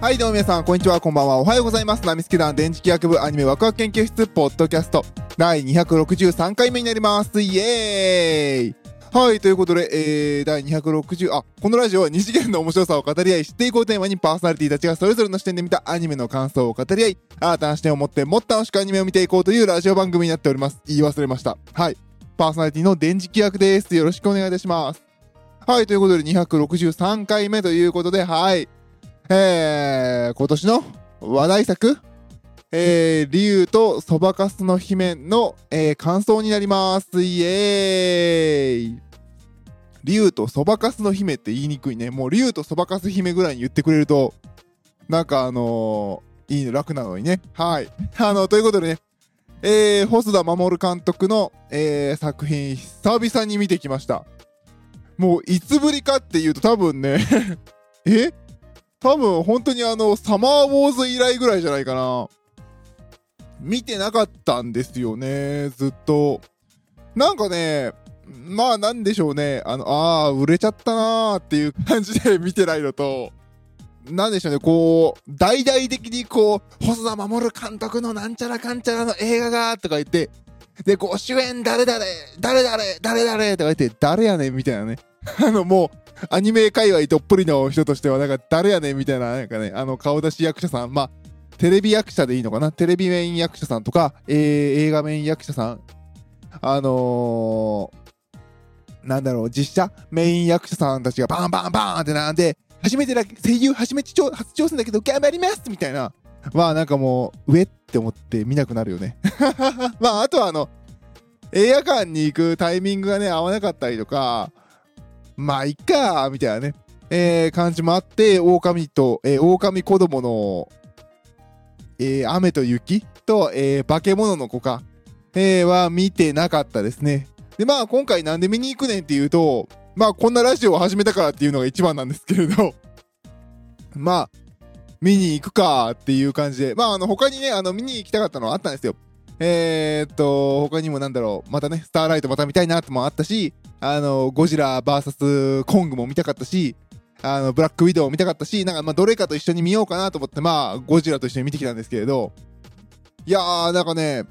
はい、どうも皆さん、こんにちは、こんばんは、おはようございます。ナミスケ団電磁気学部アニメワクワク研究室ポッドキャスト第263回目になります。イエーイはい、ということで、えー、第260、あ、このラジオは二次元の面白さを語り合い、知っていこうテーマにパーソナリティたちがそれぞれの視点で見たアニメの感想を語り合い、新たな視点を持ってもっと楽しくアニメを見ていこうというラジオ番組になっております。言い忘れました。はい。パーソナリティの電磁気学です。よろしくお願いいたします。はい、ということで263回目ということで、はい。えー、今年の話題作、えー、竜とそばかすの姫の、えー、感想になります。イエーイ竜とそばかすの姫って言いにくいね。もう竜とそばかす姫ぐらいに言ってくれると、なんかあのー、いいの楽なのにね。はい。あの、ということでね、えー、細田守監督の、えー、作品、久々に見てきました。もう、いつぶりかっていうと多分ね、え？多分本当にあの、サマーウォーズ以来ぐらいじゃないかな。見てなかったんですよね、ずっと。なんかね、まあなんでしょうね、あの、ああ、売れちゃったなーっていう感じで見てないのと、なんでしょうね、こう、大々的にこう、細田守監督のなんちゃらかんちゃらの映画が、とか言って、で、こう、主演誰々、誰々、誰々、とか言って、誰やねんみたいなね。あの、もう、アニメ界隈どっぷりの人としては、なんか誰やねんみたいな、なんかね、あの顔出し役者さん、まあ、テレビ役者でいいのかな？テレビメイン役者さんとか、えー、映画メイン役者さん、あのー、なんだろう、実写メイン役者さんたちがバンバンバンって並んで、初めてだ、声優初めて初挑戦だけど頑張りますみたいな。まあなんかもう、上って思って見なくなるよね。まああとはあの、映画館に行くタイミングがね、合わなかったりとか、まあ、いっかみたいなね、えー、感じもあって、狼と、えー、狼子供の、えー、雨と雪と、えー、化け物の子か、えー、は見てなかったですね。で、まあ、今回なんで見に行くねんっていうと、まあ、こんなラジオを始めたからっていうのが一番なんですけれど、まあ、見に行くかっていう感じで、まあ、あの、他にね、あの、見に行きたかったのはあったんですよ。えー、っと、他にもなんだろう、またね、スターライトまた見たいなってもあったし、あの、ゴジラ VS コングも見たかったし、あの、ブラックウィドウも見たかったし、なんか、まあ、どれかと一緒に見ようかなと思って、まあ、ゴジラと一緒に見てきたんですけれど、いやー、なんかね、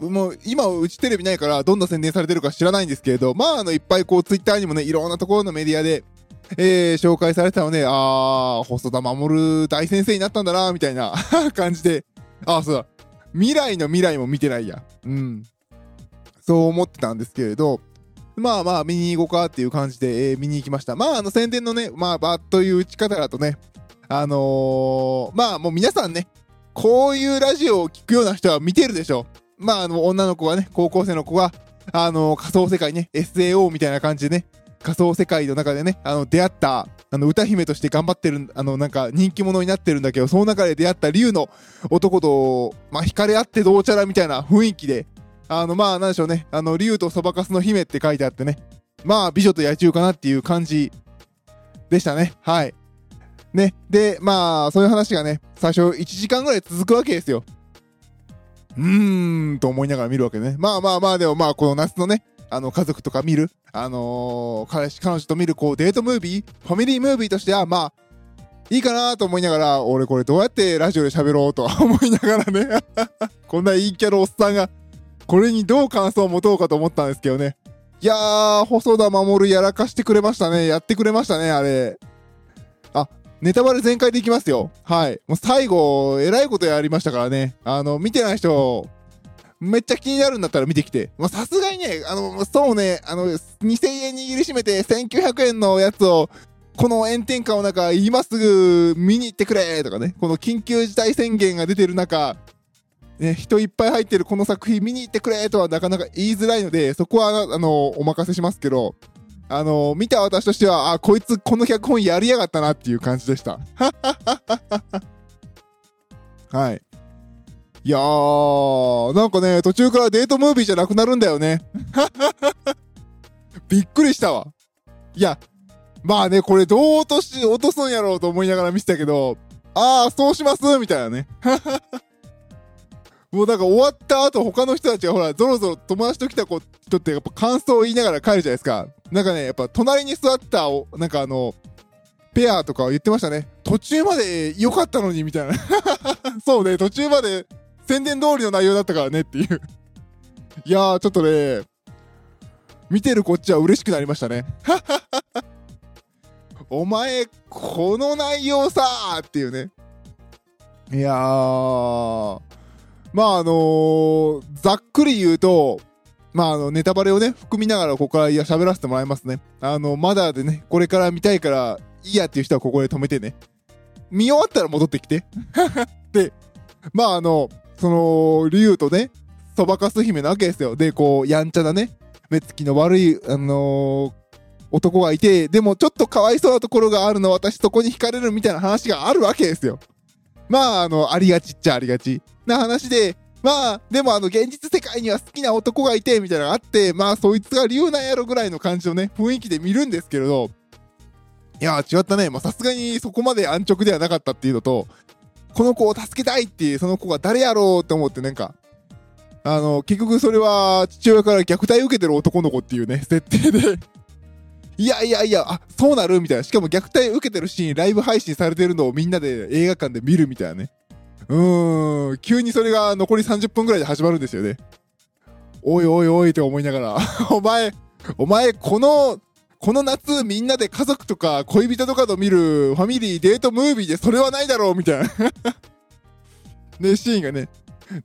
もう、今、うちテレビないから、どんな宣伝されてるか知らないんですけれど、まあ、あの、いっぱいこう、ツイッターにもね、いろんなところのメディアで、えー、紹介されたので、あー、細田守大先生になったんだな、みたいな 感じで、あー、そうだ、未来の未来も見てないや。うん。そう思ってたんですけれど、まあまあ見に行こうかっていう感じで、えー見に行きました。まああの宣伝のね、まあバッという打ち方だとね、あのー、まあもう皆さんね、こういうラジオを聞くような人は見てるでしょ。まああの女の子がね、高校生の子が、あのー仮想世界ね、SAO みたいな感じでね、仮想世界の中でね、あの出会った、あの歌姫として頑張ってる、あのなんか人気者になってるんだけど、その中で出会った竜の男と、まあ惹かれ合ってどうちゃらみたいな雰囲気で、あの、まあ、なんでしょうね。あの、竜とそばかすの姫って書いてあってね。まあ、美女と野獣かなっていう感じでしたね。はい。ね。で、まあ、そういう話がね、最初1時間ぐらい続くわけですよ。うーん、と思いながら見るわけね。まあまあまあ、でもまあ、この夏のね、あの、家族とか見る、あのー彼氏、彼女と見る、こう、デートムービー、ファミリームービーとしては、まあ、いいかなと思いながら、俺これどうやってラジオで喋ろうと思いながらね。こんないいキャラおっさんが、これにどう感想を持とうかと思ったんですけどね。いやー、細田守やらかしてくれましたね。やってくれましたね、あれ。あ、ネタバレ全開でいきますよ。はい。もう最後、えらいことやりましたからね。あの、見てない人、めっちゃ気になるんだったら見てきて。ま、さすがにね、あの、そうね、あの、2000円握りしめて1900円のやつを、この炎天下の中、今すぐ見に行ってくれとかね、この緊急事態宣言が出てる中、ね、人いっぱい入ってるこの作品見に行ってくれとはなかなか言いづらいので、そこは、あの、お任せしますけど、あの、見た私としては、あ、こいつこの脚本やりやがったなっていう感じでした。はい。いやー、なんかね、途中からデートムービーじゃなくなるんだよね。びっくりしたわ。いや、まあね、これどう落とし、落とすんやろうと思いながら見てたけど、ああ、そうしますみたいなね。もうなんか終わった後他の人たちがほら、ぞろぞろ友達と来た子人ってやっぱ感想を言いながら帰るじゃないですか。なんかね、やっぱ隣に座ったお、なんかあの、ペアとか言ってましたね。途中まで良かったのに、みたいな。そうね、途中まで宣伝通りの内容だったからねっていう。いやー、ちょっとね、見てるこっちは嬉しくなりましたね。お前、この内容さーっていうね。いやー、まああのー、ざっくり言うと、まああの、ネタバレをね、含みながらここからいや喋らせてもらいますね。あの、まだでね、これから見たいから、いいやっていう人はここで止めてね。見終わったら戻ってきて。で、まああの、その、竜とね、そばかす姫なわけですよ。で、こう、やんちゃなね、目つきの悪い、あのー、男がいて、でもちょっとかわいそうなところがあるの、私そこに惹かれるみたいな話があるわけですよ。まあ、あの、ありがちっちゃありがちな話で、まあ、でもあの、現実世界には好きな男がいて、みたいなのがあって、まあ、そいつが竜なんやろぐらいの感じのね、雰囲気で見るんですけれど、いや違ったね。まあ、さすがにそこまで安直ではなかったっていうのと、この子を助けたいっていう、その子が誰やろうって思ってなんか、あの、結局それは父親から虐待を受けてる男の子っていうね、設定で いやいやいや、あ、そうなるみたいな。しかも虐待受けてるシーン、ライブ配信されてるのをみんなで映画館で見るみたいなね。うーん、急にそれが残り30分ぐらいで始まるんですよね。おいおいおいって思いながら、お前、お前、この、この夏みんなで家族とか恋人とかと見るファミリーデートムービーでそれはないだろうみたいな ね、シーンがね、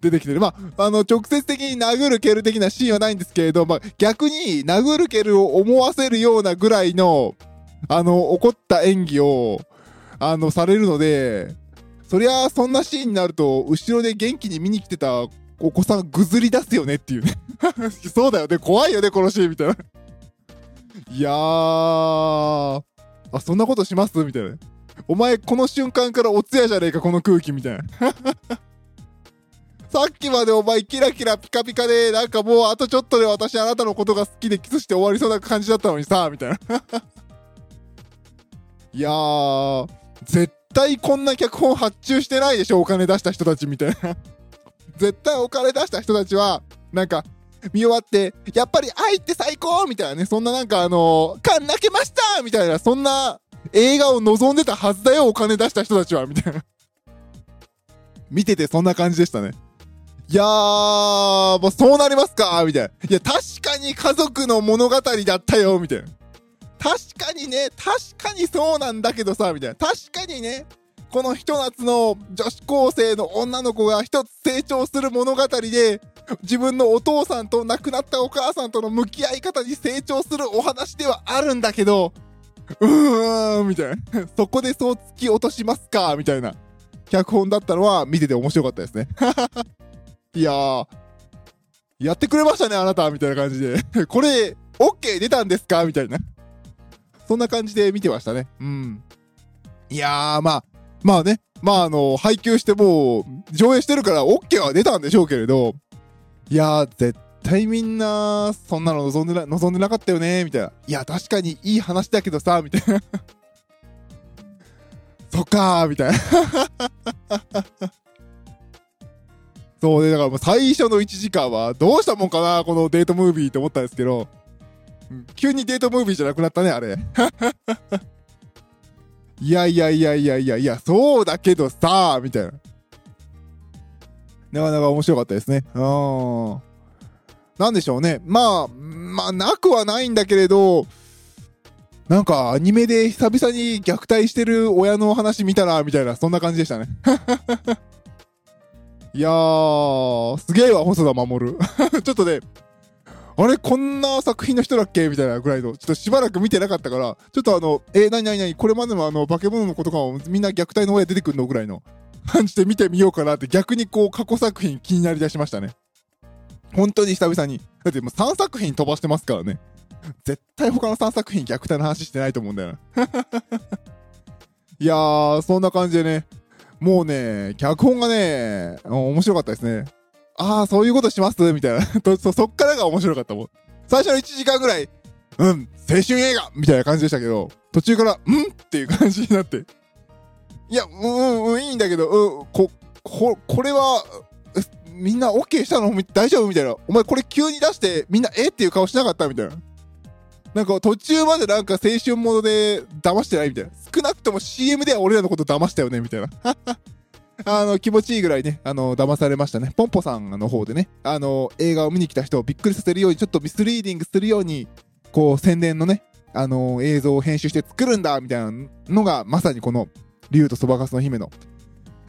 出てきてる。まあ、あの、直接的に殴る蹴る的なシーンはないんですけれど、まあ、逆に殴る蹴るを思わせるようなぐらいの、あの、怒った演技を、あの、されるので、そりゃ、そんなシーンになると、後ろで元気に見に来てたお子さんぐずり出すよねっていうね そうだよね、怖いよね、このシーンみたいな。いやー、あ、そんなことします？みたいな。お前、この瞬間からお通夜じゃねえか、この空気みたいな。さっきまでお前キラキラピカピカで、なんかもうあとちょっとで私あなたのことが好きでキスして終わりそうな感じだったのにさ、みたいな。いやー、絶対こんな脚本発注してないでしょ、お金出した人たちみたいな。絶対お金出した人たちは、なんか、見終わって、やっぱり愛って最高みたいなね、そんななんかあのー、感泣けましたみたいな、そんな映画を望んでたはずだよ、お金出した人たちはみたいな。見ててそんな感じでしたね。いやー、もうそうなりますかみたいな。いや、確かに家族の物語だったよみたいな。確かにね、確かにそうなんだけどさ、みたいな。確かにね、このひと夏の女子高生の女の子が一つ成長する物語で、自分のお父さんと亡くなったお母さんとの向き合い方に成長するお話ではあるんだけど、うーん、みたいな。そこでそう突き落としますか、みたいな。脚本だったのは見てて面白かったですね。いやー、やってくれましたね、あなたみたいな感じで。これ、OK 出たんですか？みたいな。そんな感じで見てましたね。うん。いやー、まあ、まあね、まああの、配給してもう、上映してるから OK は出たんでしょうけれど、いやー、絶対みんな、そんなの望んでな、望んでなかったよねみたいな。いや、確かにいい話だけどさ、みたいな。そっかー、みたいな。そうね、だからもう最初の1時間は、どうしたもんかな、このデートムービーって思ったんですけど、急にデートムービーじゃなくなったね、あれ。いやいやいやいやいやいや、そうだけどさ、みたいな。なかなか面白かったですね。うん。なんでしょうね。まあ、まあ、なくはないんだけれど、なんかアニメで久々に虐待してる親の話見たな、みたいな、そんな感じでしたね。いやー、すげえわ、細田守。ちょっとね、あれこんな作品の人だっけ？みたいなぐらいの、ちょっとしばらく見てなかったから、ちょっとあの、えー、なになになにこれまでのあの、化け物の子とかもみんな虐待の親出てくるのぐらいの感じで見てみようかなって逆にこう過去作品気になりだしましたね。本当に久々に。だってもう3作品飛ばしてますからね。絶対他の3作品虐待の話してないと思うんだよな。いやー、そんな感じでね。もうね、脚本がね、面白かったですね。ああ、そういうことします？みたいな そ。そっからが面白かったもん。最初の1時間ぐらい、うん、青春映画みたいな感じでしたけど、途中から、ん？っていう感じになって。いや、うん、うん、いいんだけど、うん、こ、こ、これは、みんな OK したの？大丈夫？みたいな。お前これ急に出して、みんなえ？っていう顔しなかった？みたいな。なんか途中までなんか青春もので騙してない？みたいな。少なくとも CM では俺らのこと騙したよね？みたいな。あの、気持ちいいぐらいね、あの、騙されましたね。ポンポさんの方でね、あの、映画を見に来た人をびっくりさせるように、ちょっとミスリーディングするように、こう、宣伝のね、あの、映像を編集して作るんだみたいなのが、まさにこの、竜とそばかすの姫の、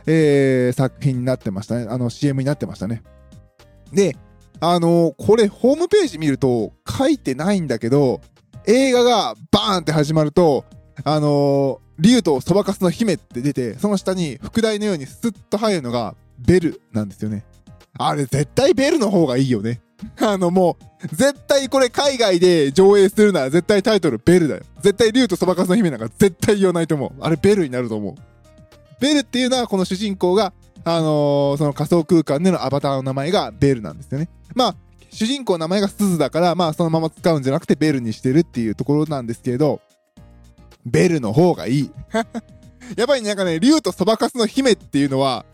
えー、作品になってましたね。あの、CM になってましたね。で、あのこれ、ホームページ見ると、書いてないんだけど、映画がバーンって始まると、あの竜とそばかすの姫って出て、その下に副題のようにスッと入るのがベルなんですよね。あれ絶対ベルの方がいいよね。あのもう、絶対これ海外で上映するなら絶対タイトルベルだよ。絶対竜とそばかすの姫なんか絶対言わないと思う。あれベルになると思う。ベルっていうのはこの主人公が、あのー、その仮想空間でのアバターの名前がベルなんですよね。まあ、主人公の名前がスズだから、まあそのまま使うんじゃなくてベルにしてるっていうところなんですけれど、ベルの方がいい。やっぱりなんかね、竜とそばかすの姫っていうのは、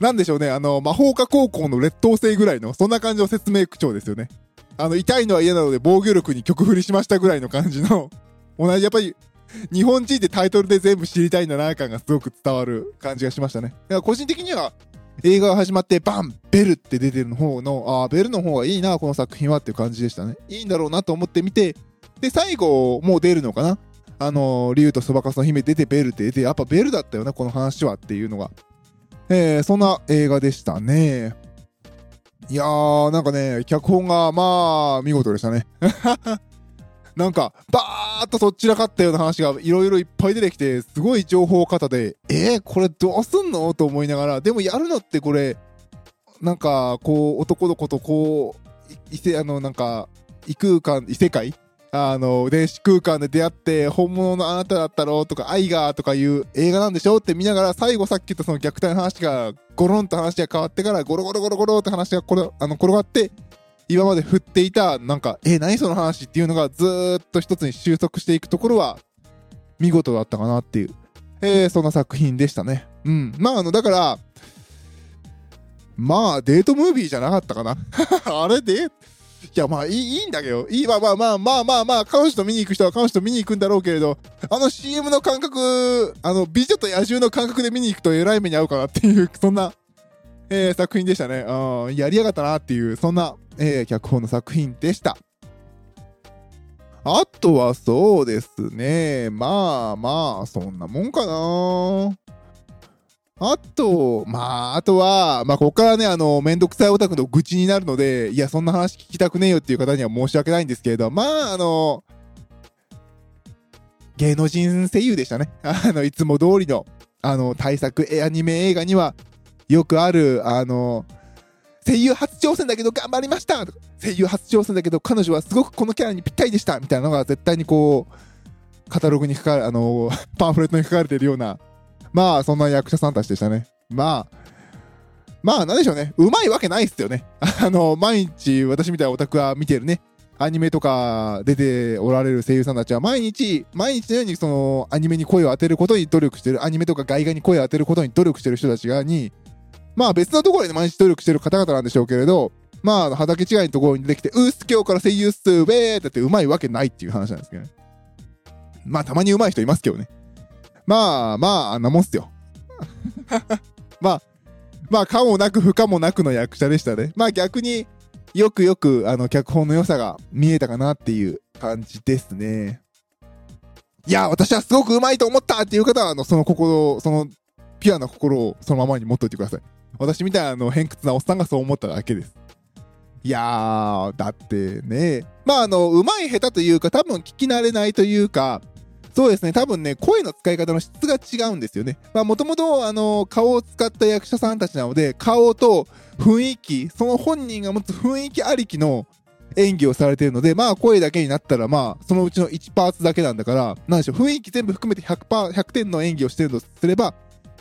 なんでしょうね、あの、魔法科高校の劣等生ぐらいの、そんな感じの説明口調ですよね。あの、痛いのは嫌なので防御力に曲振りしましたぐらいの感じの、同じ、やっぱり、日本人ってタイトルで全部知りたいんだな感がすごく伝わる感じがしましたね。だから個人的には、映画が始まってバンベルって出てる方の、ああ、ベルの方がいいな、この作品はっていう感じでしたね。いいんだろうなと思ってみて、で、最後、もう出るのかなあの、竜とそばかすの姫出てベルって出て、やっぱベルだったよな、この話はっていうのが。えー、そんな映画でしたね。いやー、なんかね、脚本が、まあ、見事でしたね。なんか、バーっとそっちらかったような話がいろいろいっぱい出てきて、すごい情報型で、えー、これどうすんの？と思いながら、でもやるのってこれ、なんか、こう、男の子とこう、異世、あの、なんか、異空間、異世界あの、電子空間で出会って、本物のあなただったろうとか、愛がとかいう映画なんでしょって見ながら、最後さっき言ったその虐待の話が、ゴロンと話が変わってから、ゴロゴロゴロゴロって話がこれ、あの、転がって、今まで振っていた、なんか、え、何その話っていうのがずっと一つに収束していくところは、見事だったかなっていう、えー、そんな作品でしたね。うん。まあ、あの、だから、まあ、デートムービーじゃなかったかな。あれでいや、まあいい、んだけど、いい、まあまあまあまあまあまあ、彼女と見に行く人は彼女と見に行くんだろうけれど、あの CM の感覚、あの、美女と野獣の感覚で見に行くと偉い目に遭うかなっていう、そんな、えー、作品でしたね。うん、やりやがったなっていう、そんな、えー、脚本の作品でした。あとはそうですね。まあまあ、そんなもんかな。あと、まあ、あとは、まあ、ここからね、あの、めんどくさいオタクの愚痴になるので、いや、そんな話聞きたくねえよっていう方には申し訳ないんですけれど、まあ、あの、芸能人声優でしたね。あの、いつも通りの、あの、対策、アニメ映画には、よくある、あの、声優初挑戦だけど頑張りました声優初挑戦だけど彼女はすごくこのキャラにぴったりでしたみたいなのが絶対にこう、カタログに書かれ、あの、パンフレットに書かれているような、まあ、そんな役者さんたちでしたね。まあ、まあ、なんでしょうね。うまいわけないっすよね。あの、毎日、私みたいなオタクは見てるね。アニメとか出ておられる声優さんたちは毎日、毎日のようにそのアニメに声を当てることに努力してる、アニメとか外画に声を当てることに努力してる人たちがに、まあ別のところで毎日努力してる方々なんでしょうけれど、まあ畑違いのところに出てきて、うっす、今日から声優っす、ウェーってってうまいわけないっていう話なんですけどね。まあたまにうまい人いますけどね。まあまあ、あんなもんっすよ。まあ、まあ、可もなく不可もなくの役者でしたね。まあ逆によくよく、あの、脚本の良さが見えたかなっていう感じですね。いや、私はすごくうまいと思ったっていう方は、あの、その心を、その、ピュアな心をそのままに持っといてください。私みたいな、あの、偏屈なおっさんがそう思っただけです。いやー、だってね、まああの、うまい下手というか、多分聞き慣れないというか、そうですね、多分ね、声の使い方の質が違うんですよね。まあ、もともと、あの、顔を使った役者さんたちなので、顔と雰囲気、その本人が持つ雰囲気ありきの演技をされているので、まあ、声だけになったら、まあ、そのうちの1パーツだけなんだから、なんでしょう、雰囲気全部含めて100パー、100点の演技をしてるとすれば、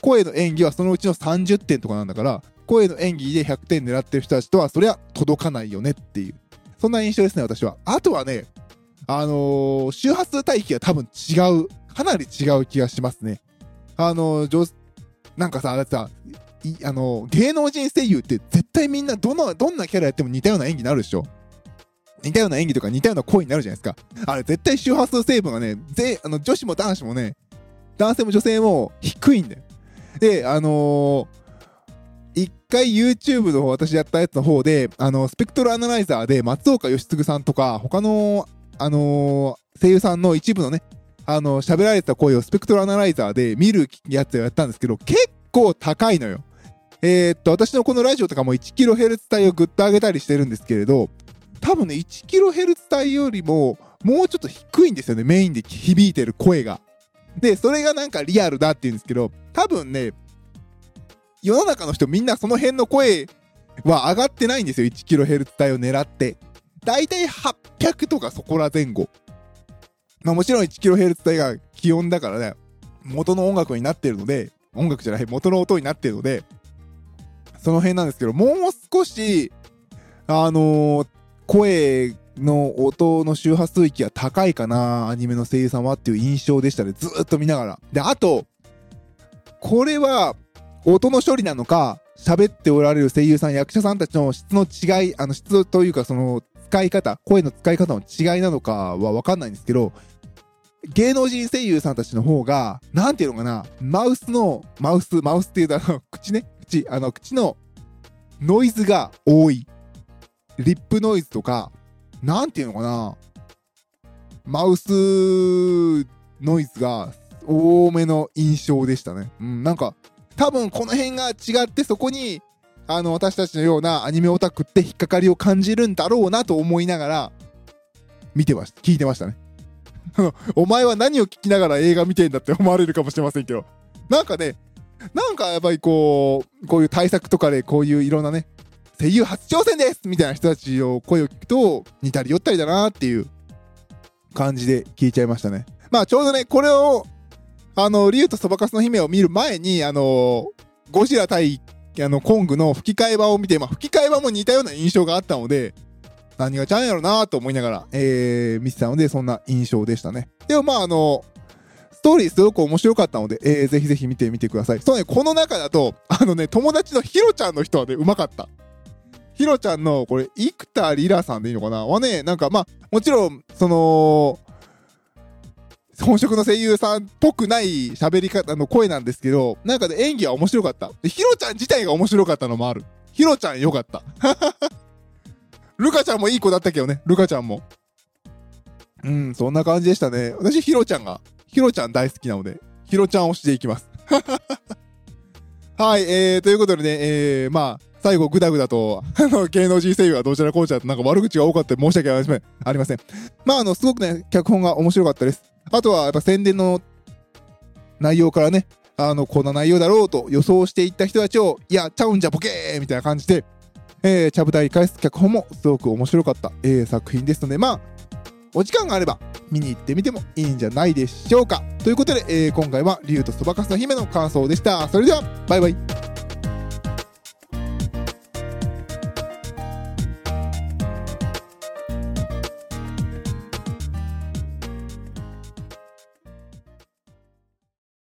声の演技はそのうちの30点とかなんだから、声の演技で100点狙ってる人たちとは、そりゃ届かないよねっていう。そんな印象ですね、私は。あとはね、あのー、周波数帯域が多分違う。かなり違う気がしますね。あのー、なんかさ、だってさ、あのー、芸能人声優って絶対みんなどの、どんなキャラやっても似たような演技になるでしょ似たような演技とか似たような声になるじゃないですか。あれ絶対周波数成分がね、ぜあの女子も男子もね、男性も女性も低いんだよ。で、あのー、一回 YouTube の方私やったやつの方で、あの、スペクトルアナライザーで松岡義嗣さんとか、他の、あのー、声優さんの一部のね、あの、喋られた声をスペクトルアナライザーで見るやつをやったんですけど、結構高いのよ。えー、っと、私のこのラジオとかも 1kHz 帯をぐっと上げたりしてるんですけれど、多分ね、1kHz 帯よりも、もうちょっと低いんですよね、メインで響いてる声が。で、それがなんかリアルだって言うんですけど、多分ね、世の中の人みんなその辺の声は上がってないんですよ、1kHz 帯を狙って。だいたい800とかそこら前後。まあもちろん 1kHz 帯が気温だからね、元の音楽になってるので、音楽じゃない、元の音になってるので、その辺なんですけど、もう少し、あのー、声の音の周波数域は高いかな、アニメの声優さんはっていう印象でしたね。ずっと見ながら。で、あと、これは、音の処理なのか、喋っておられる声優さん、役者さんたちの質の違い、あの質というかその使い方、声の使い方の違いなのかはわかんないんですけど、芸能人声優さんたちの方が、なんていうのかな、マウスの、マウス、マウスっていうとあの、口ね、口、あの、口のノイズが多い。リップノイズとか、なんていうのかな、マウスノイズが多めの印象でしたね。うん、なんか、多分この辺が違ってそこに、あの、私たちのようなアニメオタクって引っかかりを感じるんだろうなと思いながら、見てました。聞いてましたね。お前は何を聞きながら映画見てんだって思われるかもしれませんけど。なんかね、なんかやっぱりこう、こういう対策とかでこういういろんなね、声優初挑戦ですみたいな人たちを声を聞くと、似たり寄ったりだなっていう感じで聞いちゃいましたね。まあちょうどね、これをあの、竜とそばかすの姫を見る前に、あの、ゴジラ対、あの、コングの吹き替え版を見て、まあ、吹き替え版も似たような印象があったので、何がちゃうんやろなと思いながら、えー、見てたので、そんな印象でしたね。でもまあ、あの、ストーリーすごく面白かったので、えー、ぜひぜひ見てみてください。そうね、この中だと、あのね、友達のヒロちゃんの人はね、うまかった。ヒロちゃんの、これ、生田リラさんでいいのかな？はね、なんかまあ、もちろん、その、本職の声優さんっぽくない喋り方の声なんですけど、なんかね、演技は面白かった。で、ヒロちゃん自体が面白かったのもある。ヒロちゃんよかった。ルカちゃんもいい子だったけどね、ルカちゃんも。うん、そんな感じでしたね。私、ヒロちゃんが、ヒロちゃん大好きなので、ヒロちゃん推しでいきます。はい、えー、ということでね、えー、まあ、最後グダグダと、あの、芸能人声優はどちらこうちゃとなんか悪口が多かった申し訳ありませんありません。まあ、あの、すごくね、脚本が面白かったです。あとはやっぱ宣伝の内容からね、あの、こんな内容だろうと予想していった人たちを、いや、ちゃうんじゃボケーみたいな感じで、えー、ちゃぶ台返す脚本もすごく面白かった、えー、作品ですので、まあ、お時間があれば見に行ってみてもいいんじゃないでしょうか。ということで、えー、今回は竜とそばかすの姫の感想でした。それでは、バイバイ。